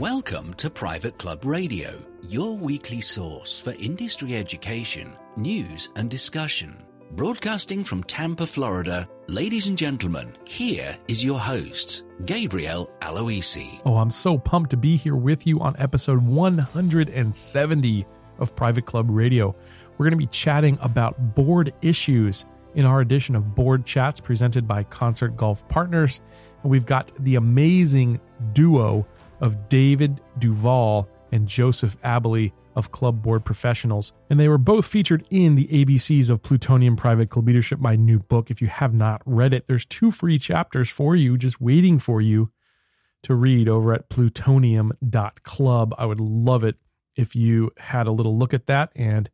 Welcome to Private Club Radio, your weekly source for industry education, news, and discussion. Broadcasting from Tampa, Florida, ladies and gentlemen, here is your host, Gabriel Aloisi. Oh, I'm so pumped to be here with you on episode 170 of Private Club Radio. We're going to be chatting about board issues in our edition of Board Chats presented by Concert Golf Partners. And we've got the amazing duo of David Duval and Joseph Abley of Club Board Professionals. And they were both featured in the ABCs of Plutonium Private Club Leadership, my new book. If you have not read it, there's two free chapters for you just waiting for you to read over at plutonium.club. I would love it if you had a little look at that. And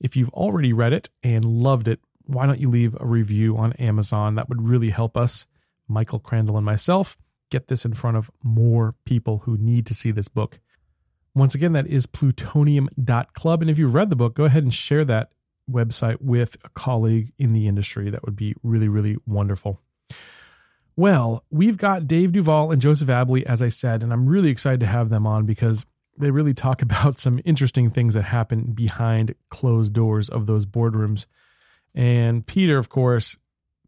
if you've already read it and loved it, why don't you leave a review on Amazon? That would really help us, Michael Crandall and myself, get this in front of more people who need to see this book. Once again, that is plutonium.club. And if you've read the book, go ahead and share that website with a colleague in the industry. That would be really, really wonderful. Well, we've got Dave Duval and Joseph Abley, as I said, and I'm really excited to have them on because they really talk about some interesting things that happen behind closed doors of those boardrooms. And Peter, of course,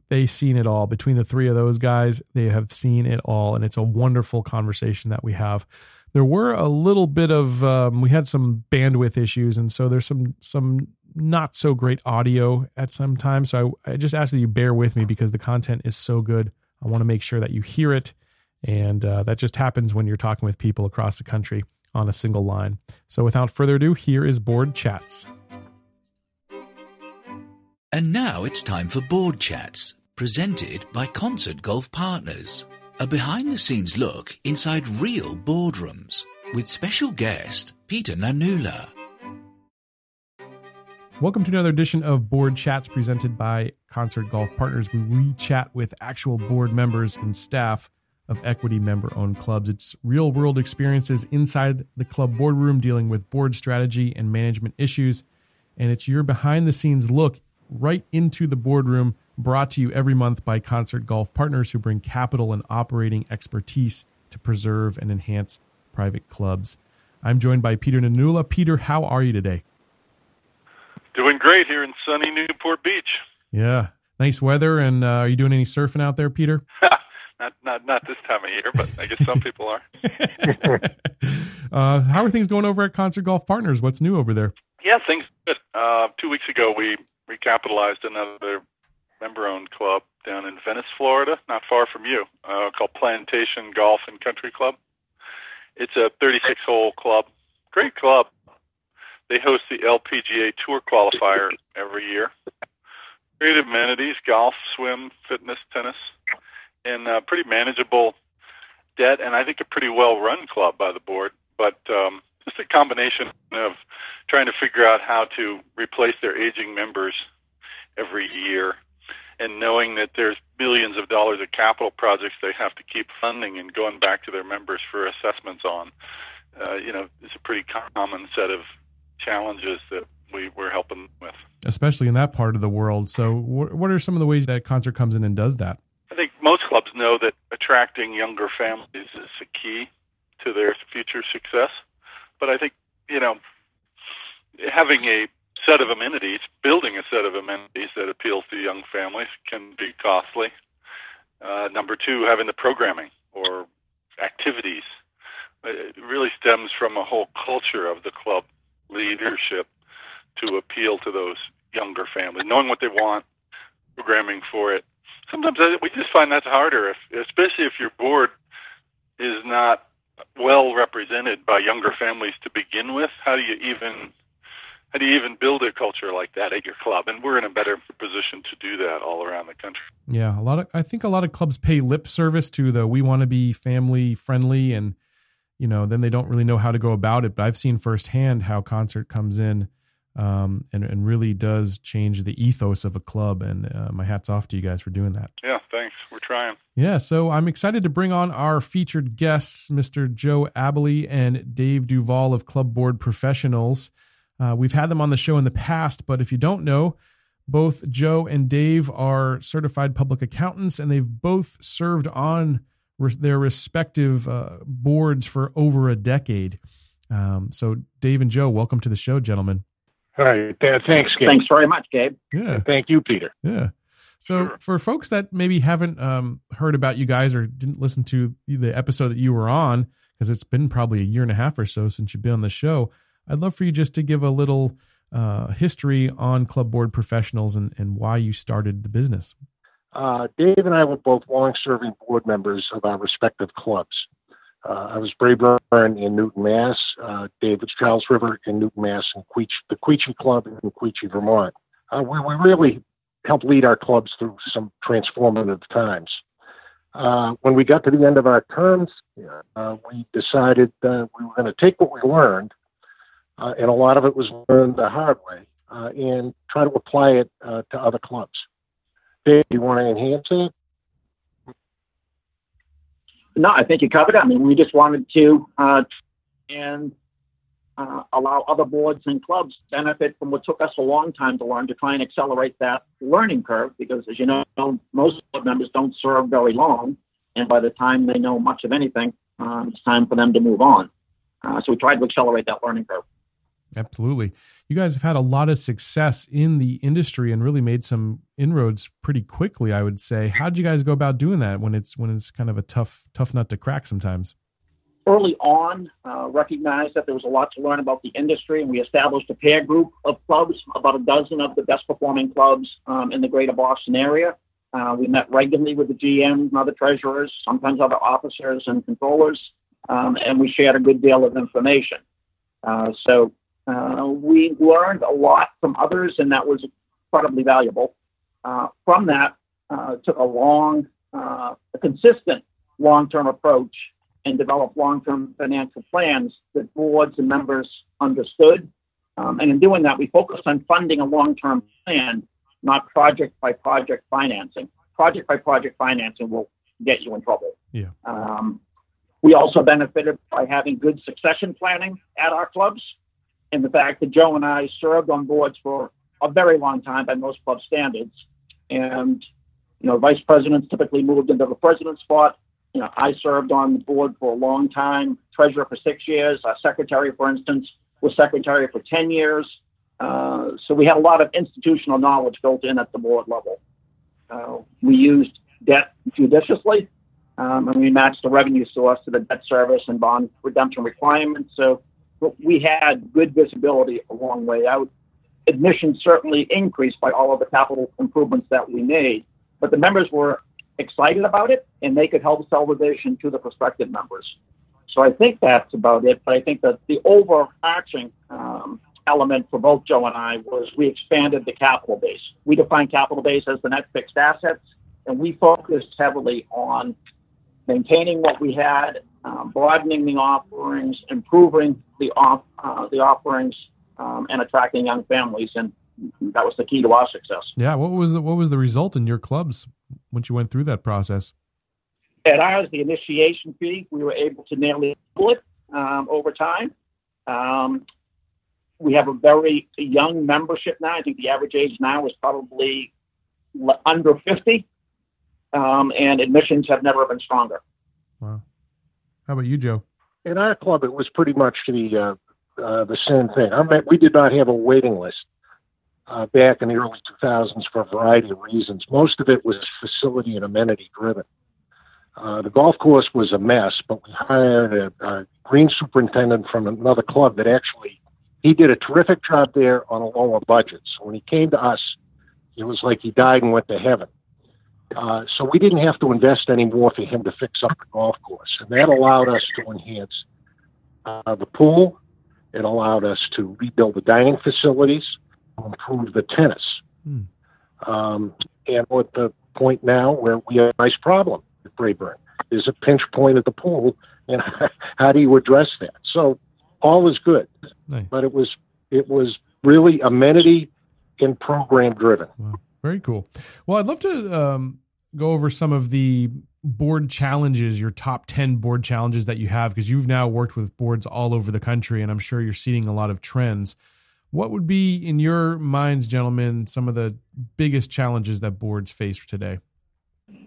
they've seen it all. Between the three of those guys, they have seen it all. And it's a wonderful conversation that we have. There were a little bit of um, we had some bandwidth issues, and so there's some some not so great audio at some times. So I, I just ask that you bear with me because the content is so good. I want to make sure that you hear it, and uh, that just happens when you're talking with people across the country on a single line. So without further ado, here is Board Chats. And now it's time for Board Chats, presented by Concert Golf Partners. A behind the scenes look inside real boardrooms with special guest Peter Nanula. Welcome to another edition of Board Chats presented by Concert Golf Partners. We re chat with actual board members and staff of equity member owned clubs. It's real world experiences inside the club boardroom dealing with board strategy and management issues. And it's your behind the scenes look right into the boardroom, brought to you every month by Concert Golf Partners, who bring capital and operating expertise to preserve and enhance private clubs. I'm joined by Peter Nanula. Peter, how are you today? Doing great here in sunny Newport Beach. Yeah, nice weather. And uh, are you doing any surfing out there, Peter? not not not this time of year, but I guess some people are. uh, how are things going over at Concert Golf Partners? What's new over there? Yeah, things good. Uh, two weeks ago, we recapitalized another member-owned club down in Venice, Florida, not far from you, uh, called Plantation Golf and Country Club. It's a 36-hole club, great club. They host the LPGA Tour qualifier every year. Great amenities: golf, swim, fitness, tennis and uh, pretty manageable debt, and I think a pretty well run club by the board. But um, just a combination of trying to figure out how to replace their aging members every year, and knowing that there's billions of dollars of capital projects they have to keep funding and going back to their members for assessments on. Uh, you know, it's a pretty common set of challenges that we, we're helping with. Especially in that part of the world. So, what are some of the ways that concert comes in and does that? I think most clubs know that attracting younger families is a key to their future success. But I think, you know, having a set of amenities, building a set of amenities that appeals to young families can be costly. Uh, number two, having the programming or activities. It really stems from a whole culture of the club leadership to appeal to those younger families, knowing what they want, programming for it, sometimes we just find that's harder, if, especially if your board is not well represented by younger families to begin with. How do you even how do you even build a culture like that at your club? And we're in a better position to do that all around the country. Yeah, a lot of I think a lot of clubs pay lip service to the we want to be family friendly and you know, then they don't really know how to go about it. But I've seen firsthand how concert comes in um, and, and really does change the ethos of a club. And uh, my hat's off to you guys for doing that. Yeah, thanks. We're trying. Yeah, so I'm excited to bring on our featured guests, Mr. Joe Abley and Dave Duval of Club Board Professionals. Uh, we've had them on the show in the past, but if you don't know, both Joe and Dave are certified public accountants, and they've both served on their respective uh, boards for over a decade. Um, so, Dave and Joe, welcome to the show, gentlemen. All right. Thanks, Gabe. Thanks very much, Gabe. Yeah. And thank you, Peter. Yeah. So, sure. for folks that maybe haven't um, heard about you guys or didn't listen to the episode that you were on, because it's been probably a year and a half or so since you've been on the show, I'd love for you just to give a little uh, history on Club Board Professionals and, and why you started the business. Uh, Dave and I were both long serving board members of our respective clubs. Uh, I was Braeburn in Newton, Mass. Uh, David's Charles River in Newton, Mass. And Queech, the Quechee Club in Quechee, Vermont. Uh, we, we really helped lead our clubs through some transformative times. Uh, when we got to the end of our terms, uh, we decided we were going to take what we learned, uh, and a lot of it was learned the hard way, uh, and try to apply it uh, to other clubs. Dave, you want to enhance it? No, I think you covered it. I mean, we just wanted to uh, and uh, allow other boards and clubs benefit from what took us a long time to learn to try and accelerate that learning curve because, as you know, most club members don't serve very long. And by the time they know much of anything, um, it's time for them to move on. Uh, so we tried to accelerate that learning curve. Absolutely. You guys have had a lot of success in the industry and really made some inroads pretty quickly, I would say. How did you guys go about doing that when it's when it's kind of a tough tough nut to crack sometimes? Early on, uh, recognized that there was a lot to learn about the industry, and we established a peer group of clubs, about a dozen of the best performing clubs um, in the greater Boston area. Uh, we met regularly with the GMs and other treasurers, sometimes other officers and controllers, um, and we shared a good deal of information. Uh, so uh, we learned a lot from others, and that was incredibly valuable. Uh, from that, uh, took a long, a consistent long-term approach and develop long-term financial plans that boards and members understood. Um, and in doing that, we focused on funding a long-term plan, not project by project financing. Project by project financing will get you in trouble. Yeah. Um, we also benefited by having good succession planning at our clubs and the fact that Joe and I served on boards for a very long time by most club standards. And, you know, vice presidents typically moved into the president's spot. You know, I served on the board for a long time, treasurer for six years. Our secretary, for instance, was secretary for 10 years. Uh, so we had a lot of institutional knowledge built in at the board level. Uh, we used debt judiciously, um, and we matched the revenue source to the debt service and bond redemption requirements. So we had good visibility a long way out. Admissions certainly increased by all of the capital improvements that we made, but the members were excited about it and they could help sell the vision to the prospective members. So I think that's about it. But I think that the overarching um, element for both Joe and I was we expanded the capital base. We define capital base as the net fixed assets, and we focused heavily on maintaining what we had um, broadening the offerings, improving the off uh, the offerings, um, and attracting young families, and that was the key to our success. Yeah, what was the, what was the result in your clubs once you went through that process? At ours, the initiation fee, we were able to nearly double it um, over time. Um, we have a very young membership now. I think the average age now is probably under 50, um, and admissions have never been stronger. Wow. How about you, Joe? In our club, it was pretty much the uh, uh, the same thing. I mean, we did not have a waiting list uh, back in the early 2000s for a variety of reasons. Most of it was facility and amenity driven. Uh, the golf course was a mess, but we hired a, a green superintendent from another club that actually he did a terrific job there on a lower budget. So when he came to us, it was like he died and went to heaven. Uh, so we didn't have to invest any more for him to fix up the golf course. And that allowed us to enhance uh, the pool. It allowed us to rebuild the dining facilities, improve the tennis. Hmm. Um, and we're at the point now where we have a nice problem with Braeburn. There's a pinch point at the pool, and how do you address that? So all is good, nice. but it was it was really amenity and program driven. Wow. Very cool. Well, I'd love to um, go over some of the board challenges, your top 10 board challenges that you have, because you've now worked with boards all over the country, and I'm sure you're seeing a lot of trends. What would be, in your minds, gentlemen, some of the biggest challenges that boards face today?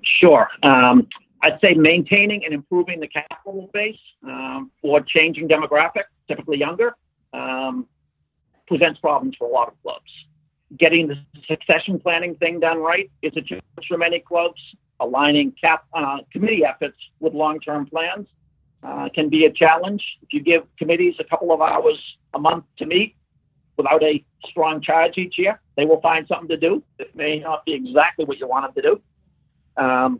Sure. Um, I'd say maintaining and improving the capital base um, for changing demographic, typically younger, um, presents problems for a lot of clubs. Getting the succession planning thing done right is a challenge for many clubs. Aligning cap, uh, committee efforts with long-term plans uh, can be a challenge. If you give committees a couple of hours a month to meet without a strong charge each year, they will find something to do. It may not be exactly what you want them to do. Um,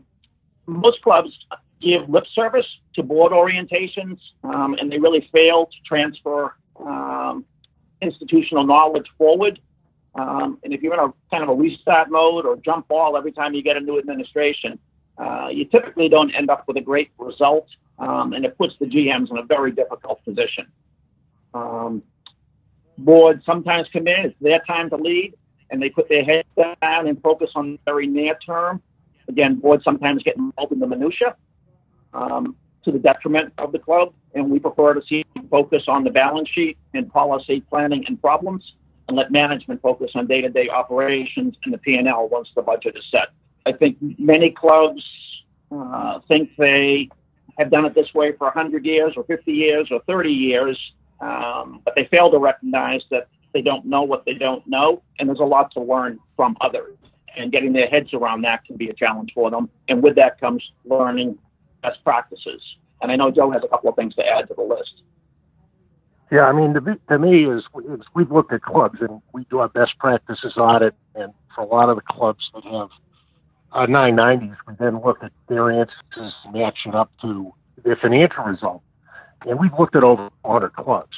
most clubs give lip service to board orientations, um, and they really fail to transfer um, institutional knowledge forward. Um, and if you're in a kind of a restart mode or jump ball every time you get a new administration, uh, you typically don't end up with a great result, um, and it puts the GMs in a very difficult position. Boards sometimes come in; it's their time to lead, and they put their heads down and focus on very near term Again, boards sometimes get involved in the minutia um, to the detriment of the club, and we prefer to see focus on the balance sheet and policy planning and problems, and let management focus on day-to-day operations and the P&L once the budget is set. I think many clubs uh, think they have done it this way for 100 years or 50 years or 30 years, um, but they fail to recognize that they don't know what they don't know, and there's a lot to learn from others and getting their heads around that can be a challenge for them. And with that comes learning best practices. And I know Joe has a couple of things to add to the list. Yeah, I mean, to, to me, is, we've looked at clubs and we do our best practices audit, and for a lot of the clubs that have uh, 990s, we then look at their answers, match it up to their financial result. And we've looked at over 100 clubs.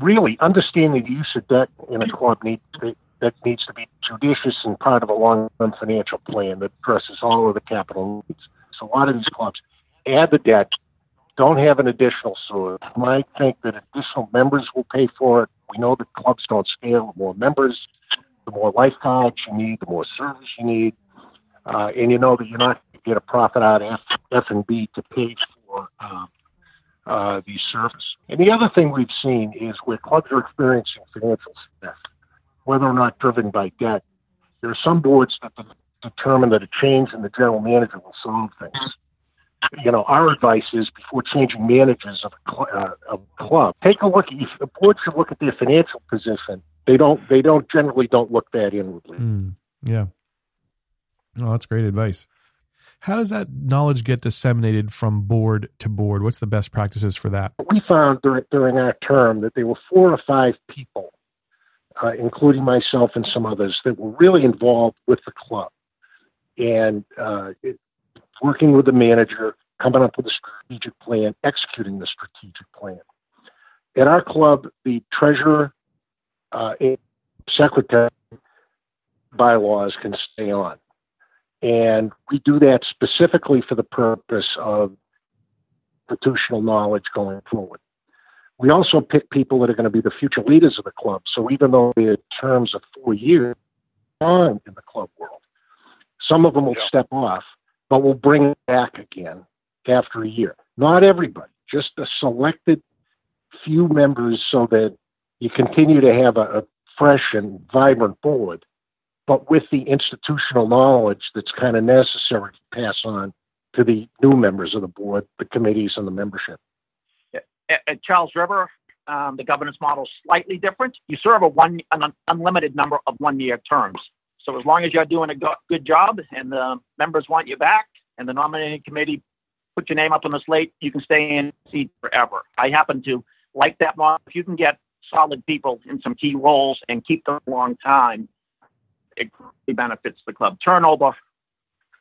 Really, understanding the use of debt in a club needs that needs to be judicious and part of a long-term financial plan that addresses all of the capital needs. So a lot of these clubs add the debt, don't have an additional source. You might think that additional members will pay for it. We know that clubs don't scale. The more members, the more lifeguards you need, the more service you need, uh, and you know that you're not going to get a profit out of F and B to pay for uh, uh, these services. And the other thing we've seen is where clubs are experiencing financial stress whether or not driven by debt. There are some boards that determine that a change in the general manager will solve things. You know, our advice is before changing managers of a, cl- uh, of a club, take a look. If the board should look at their financial position. They don't. They don't generally don't look that inwardly. Mm, yeah. Well, that's great advice. How does that knowledge get disseminated from board to board? What's the best practices for that? We found during, during our term that there were four or five people uh, including myself and some others, that were really involved with the club and uh, it, working with the manager, coming up with a strategic plan, executing the strategic plan. At our club, the treasurer uh, and secretary bylaws can stay on. And we do that specifically for the purpose of institutional knowledge going forward. We also pick people that are going to be the future leaders of the club. So even though they're terms of four years on in the club world, some of them will yeah. step off, but we'll bring back again after a year. Not everybody, just a selected few members so that you continue to have a, a fresh and vibrant board, but with the institutional knowledge that's kind of necessary to pass on to the new members of the board, the committees, and the membership at Charles River, um, the governance model is slightly different. You serve a one an unlimited number of one year terms. So as long as you're doing a go- good job and the members want you back and the nominating committee put your name up on the slate, you can stay in seat forever. I happen to like that model. If you can get solid people in some key roles and keep them a long time, it really benefits the club. Turnover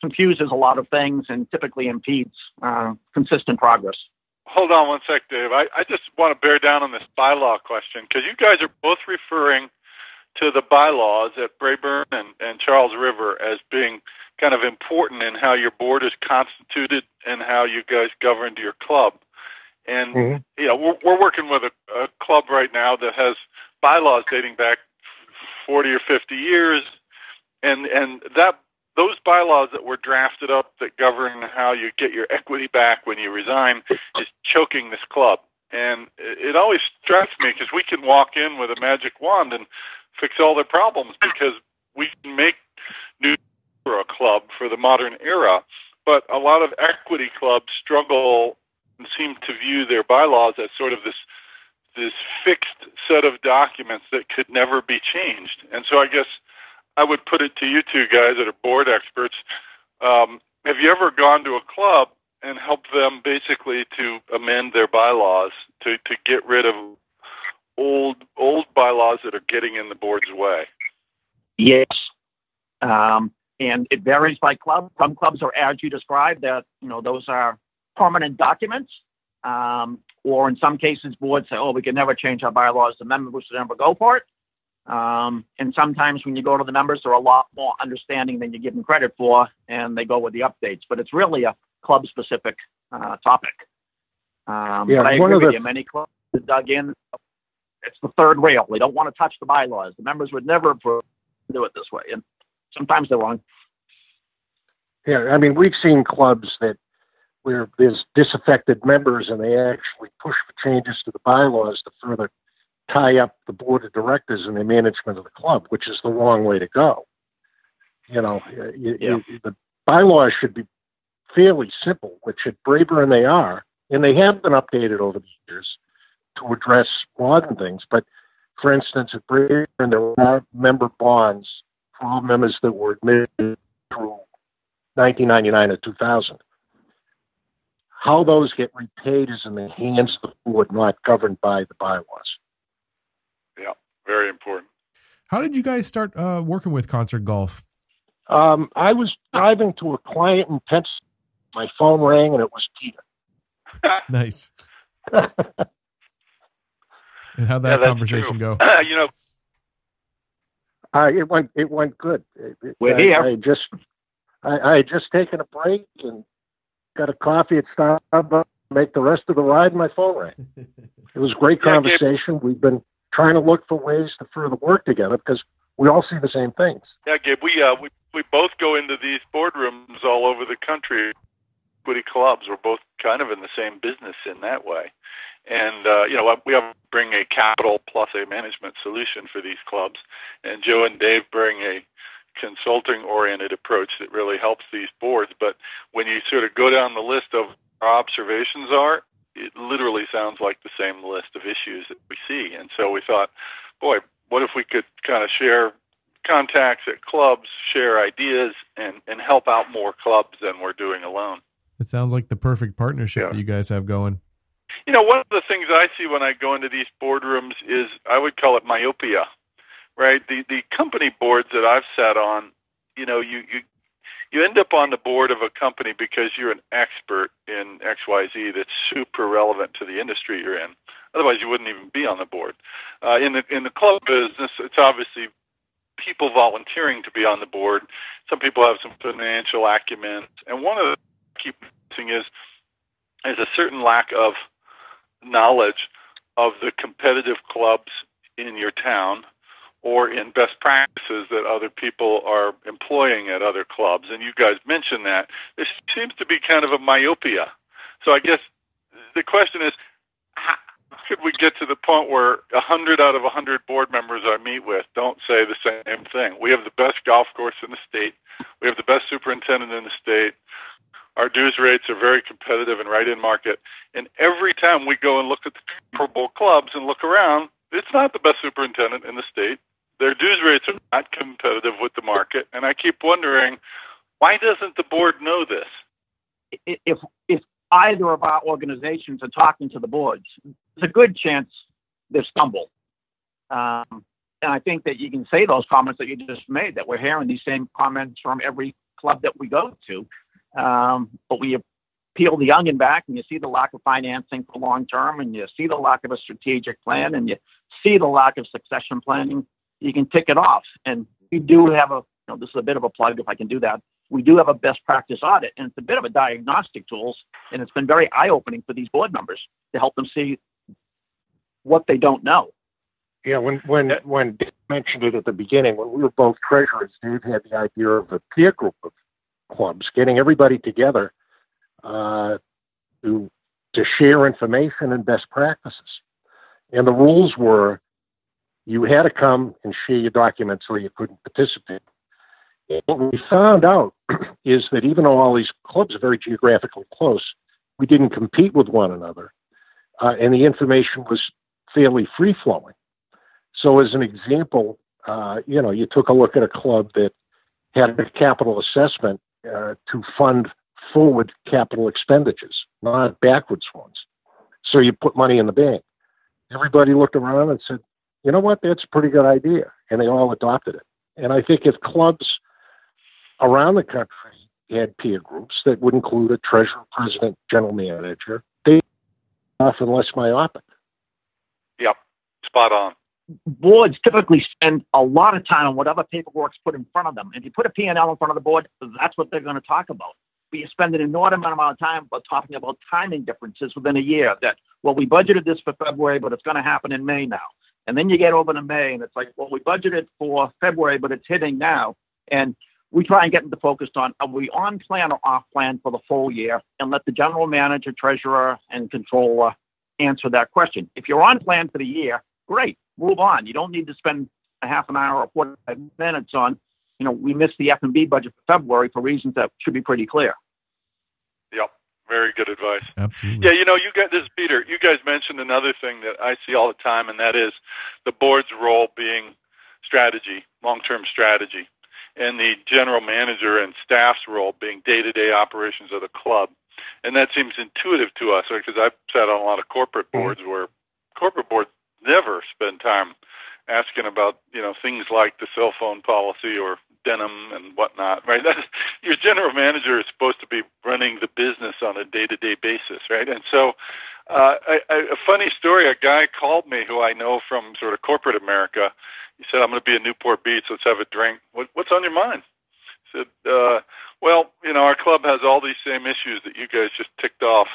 confuses a lot of things and typically impedes uh, consistent progress hold on one sec, Dave. I, I just want to bear down on this bylaw question because you guys are both referring to the bylaws at Braeburn and, and Charles River as being kind of important in how your board is constituted and how you guys governed your club. And mm-hmm. you know, we're, we're working with a, a club right now that has bylaws dating back 40 or 50 years, and and that those bylaws that were drafted up that govern how you get your equity back when you resign is choking this club. And it always strikes me because we can walk in with a magic wand and fix all their problems because we can make new for a club for the modern era. but a lot of equity clubs struggle and seem to view their bylaws as sort of this this fixed set of documents that could never be changed. And so I guess I would put it to you two guys that are board experts. Um, have you ever gone to a club and helped them basically to amend their bylaws to, to get rid of old old bylaws that are getting in the board's way? Yes. Um, and it varies by club. Some clubs are as you described that, you know, those are permanent documents. Um, or in some cases, boards say, oh, we can never change our bylaws. The members should never go for it. Um, and sometimes when you go to the members, they're a lot more understanding than you give them credit for, and they go with the updates. But it's really a club specific uh, topic. Um, yeah, but I agree with the... you. Many clubs that dug in. It's the third rail. They don't want to touch the bylaws. The members would never do it this way. And sometimes they're wrong. Yeah, I mean, we've seen clubs that where there's disaffected members and they actually push for changes to the bylaws to further tie up the board of directors and the management of the club, which is the wrong way to go. You know, you, yeah. you, the bylaws should be fairly simple, which at Braeburn they are, and they have been updated over the years to address modern things. But for instance, at Braeburn there are member bonds for all members that were admitted through 1999 or 2000. How those get repaid is in the hands of the board, not governed by the bylaws. Yeah, very important. How did you guys start uh, working with Concert Golf? Um, I was driving to a client in Pennsylvania. My phone rang and it was Peter. nice. and how'd that yeah, conversation true. go? you know, uh, it went it went good. We're I, here. I just I, I had just taken a break and got a coffee at Starbucks. Make the rest of the ride. My phone rang. It was a great conversation. Yeah, We've been trying to look for ways to further work together because we all see the same things. Yeah, Gabe. We uh, we we both go into these boardrooms all over the country. Equity clubs. We're both kind of in the same business in that way. And uh, you know, we bring a capital plus a management solution for these clubs, and Joe and Dave bring a consulting oriented approach that really helps these boards. But when you sort of go down the list of our observations are, it literally sounds like the same list of issues that we see. And so we thought, boy, what if we could kind of share contacts at clubs, share ideas, and, and help out more clubs than we're doing alone. It sounds like the perfect partnership yeah. that you guys have going. You know, one of the things I see when I go into these boardrooms is I would call it myopia, right? The the company boards that I've sat on, you know, you you you end up on the board of a company because you're an expert in XYZ that's super relevant to the industry you're in. Otherwise, you wouldn't even be on the board. Uh, in the in the club business, it's obviously people volunteering to be on the board. Some people have some financial acumen, and one of the key thing is is a certain lack of knowledge of the competitive clubs in your town or in best practices that other people are employing at other clubs. And you guys mentioned that. There seems to be kind of a myopia. So I guess the question is, how could we get to the point where a 100 out of a 100 board members I meet with don't say the same thing? We have the best golf course in the state. We have the best superintendent in the state. Our dues rates are very competitive and right in market. And every time we go and look at the comparable clubs and look around, it's not the best superintendent in the state. Their dues rates are not competitive with the market. And I keep wondering, why doesn't the board know this? If if either of our organizations are talking to the boards, there's a good chance they stumble. Um, and I think that you can say those comments that you just made, that we're hearing these same comments from every club that we go to. Um, but we peel the onion back and you see the lack of financing for long term and you see the lack of a strategic plan and you see the lack of succession planning, you can tick it off. And we do have a, you know, this is a bit of a plug if I can do that. We do have a best practice audit and it's a bit of a diagnostic tools and it's been very eye opening for these board members to help them see what they don't know. Yeah, when when when Dave mentioned it at the beginning, when we were both treasurers, Dave had the idea of a peer group of clubs, getting everybody together uh, to to share information and best practices. And the rules were you had to come and share your documents or you couldn't participate. what we found out is that even though all these clubs are very geographically close, we didn't compete with one another, uh, and the information was fairly free flowing. So, as an example, uh, you know, you took a look at a club that had a capital assessment uh, to fund forward capital expenditures, not backwards ones. So you put money in the bank. Everybody looked around and said, you know what, that's a pretty good idea. And they all adopted it. And I think if clubs around the country had peer groups that would include a treasurer, president, general manager, they often less myopic. Yep, spot on. Boards typically spend a lot of time on whatever paperwork's put in front of them. If you put a P&L in front of the board, that's what they're going to talk about. But you spend an inordinate amount of time but talking about timing differences within a year. That well, we budgeted this for February, but it's going to happen in May now. And then you get over to May, and it's like, well, we budgeted for February, but it's hitting now. And we try and get into focused on are we on plan or off plan for the full year and let the general manager, treasurer, and controller answer that question. If you're on plan for the year, great, move on. You don't need to spend a half an hour or 45 minutes on, you know, we missed the F&B budget for February for reasons that should be pretty clear. Yep. Very good advice. Absolutely. Yeah, you know, you guys, this is Peter. You guys mentioned another thing that I see all the time, and that is the board's role being strategy, long-term strategy and the general manager and staff's role being day-to-day operations of the club. And that seems intuitive to us because I've sat on a lot of corporate mm-hmm. boards where corporate boards never spend time asking about you know things like the cell phone policy or denim and whatnot, right? That's, your general manager is supposed to be running the business on a day-to-day basis, right? And so, uh, I, I, a funny story: a guy called me who I know from sort of corporate America he said, I'm going to be in Newport Beach. Let's have a drink. What, what's on your mind? He said, uh, well, you know, our club has all these same issues that you guys just ticked off.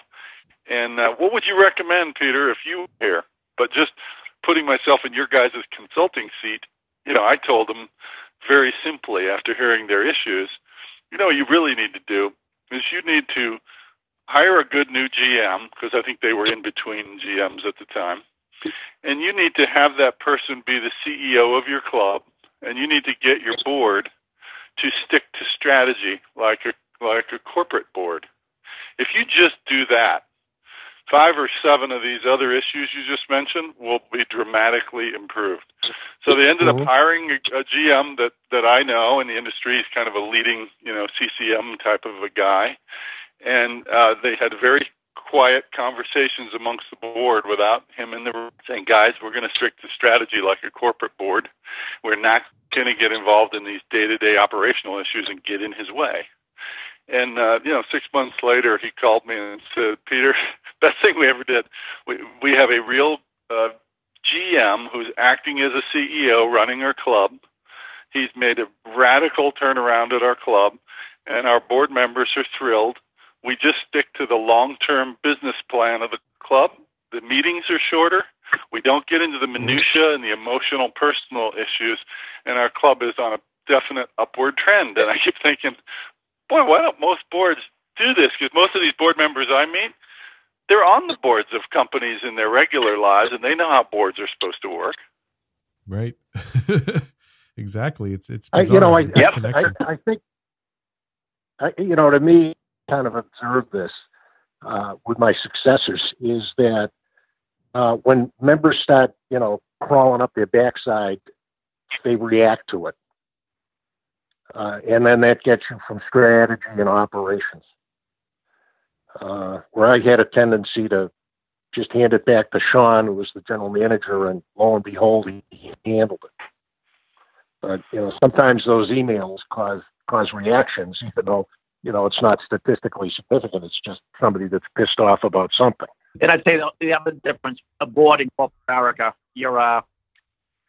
And uh, what would you recommend, Peter, if you were here? But just putting myself in your guys' consulting seat, you know, I told them very simply after hearing their issues, you know, what you really need to do is you need to hire a good new GM because I think they were in between GMs at the time and you need to have that person be the CEO of your club, and you need to get your board to stick to strategy like a like a corporate board. If you just do that, five or seven of these other issues you just mentioned will be dramatically improved. So they ended up mm-hmm. hiring a, a GM that that I know in the industry. He's kind of a leading, you know, CCM type of a guy, and uh, they had very quiet conversations amongst the board without him in the room saying, guys, we're going to stick to strategy like a corporate board. We're not going to get involved in these day to day operational issues and get in his way. And, uh, you know, six months later, he called me and said, Peter, best thing we ever did. We, we have a real uh, GM who's acting as a CEO running our club. He's made a radical turnaround at our club, and our board members are thrilled we just stick to the long term business plan of the club. The meetings are shorter. We don't get into the minutia and the emotional, personal issues, and our club is on a definite upward trend. And I keep thinking, boy, why don't most boards do this? Because most of these board members I meet, they're on the boards of companies in their regular lives, and they know how boards are supposed to work. Right. exactly. It's it's I, you know I, yep. I, I think I, you know to me kind of observe this uh, with my successors is that uh, when members start, you know, crawling up their backside, they react to it. Uh, and then that gets you from strategy and operations. Uh, where I had a tendency to just hand it back to Sean, who was the general manager, and lo and behold, he, he handled it. But you know, sometimes those emails cause cause reactions, even though you know, it's not statistically significant. It's just somebody that's pissed off about something. And I'd say the other difference, a board in corporate America, your uh,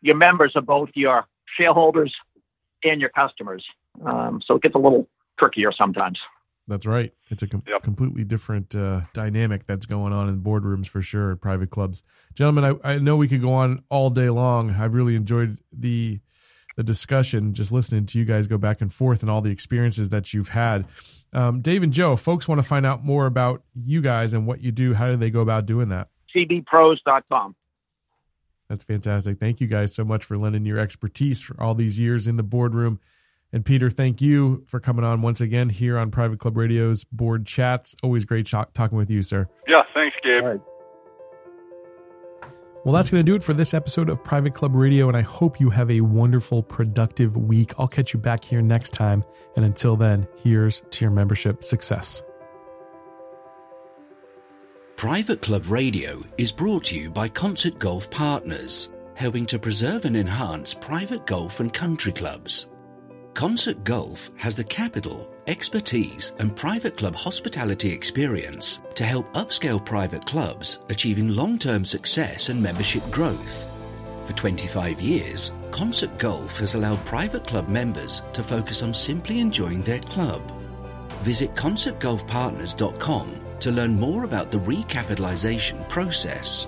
your members are both your shareholders and your customers. Um, so it gets a little trickier sometimes. That's right. It's a com- yep. completely different uh, dynamic that's going on in boardrooms for sure, private clubs. Gentlemen, I, I know we could go on all day long. I've really enjoyed the the discussion, just listening to you guys go back and forth and all the experiences that you've had. Um, Dave and Joe, folks want to find out more about you guys and what you do. How do they go about doing that? cbpros.com. That's fantastic. Thank you guys so much for lending your expertise for all these years in the boardroom And Peter, thank you for coming on once again here on Private Club Radio's board chats. Always great talking with you, sir. Yeah, thanks, Gabe. Well, that's going to do it for this episode of Private Club Radio, and I hope you have a wonderful, productive week. I'll catch you back here next time. And until then, here's to your membership success. Private Club Radio is brought to you by Concert Golf Partners, helping to preserve and enhance private golf and country clubs. Concert Golf has the capital expertise, and private club hospitality experience to help upscale private clubs achieving long term success and membership growth. For 25 years, Concert Golf has allowed private club members to focus on simply enjoying their club. Visit concertgolfpartners.com to learn more about the recapitalization process.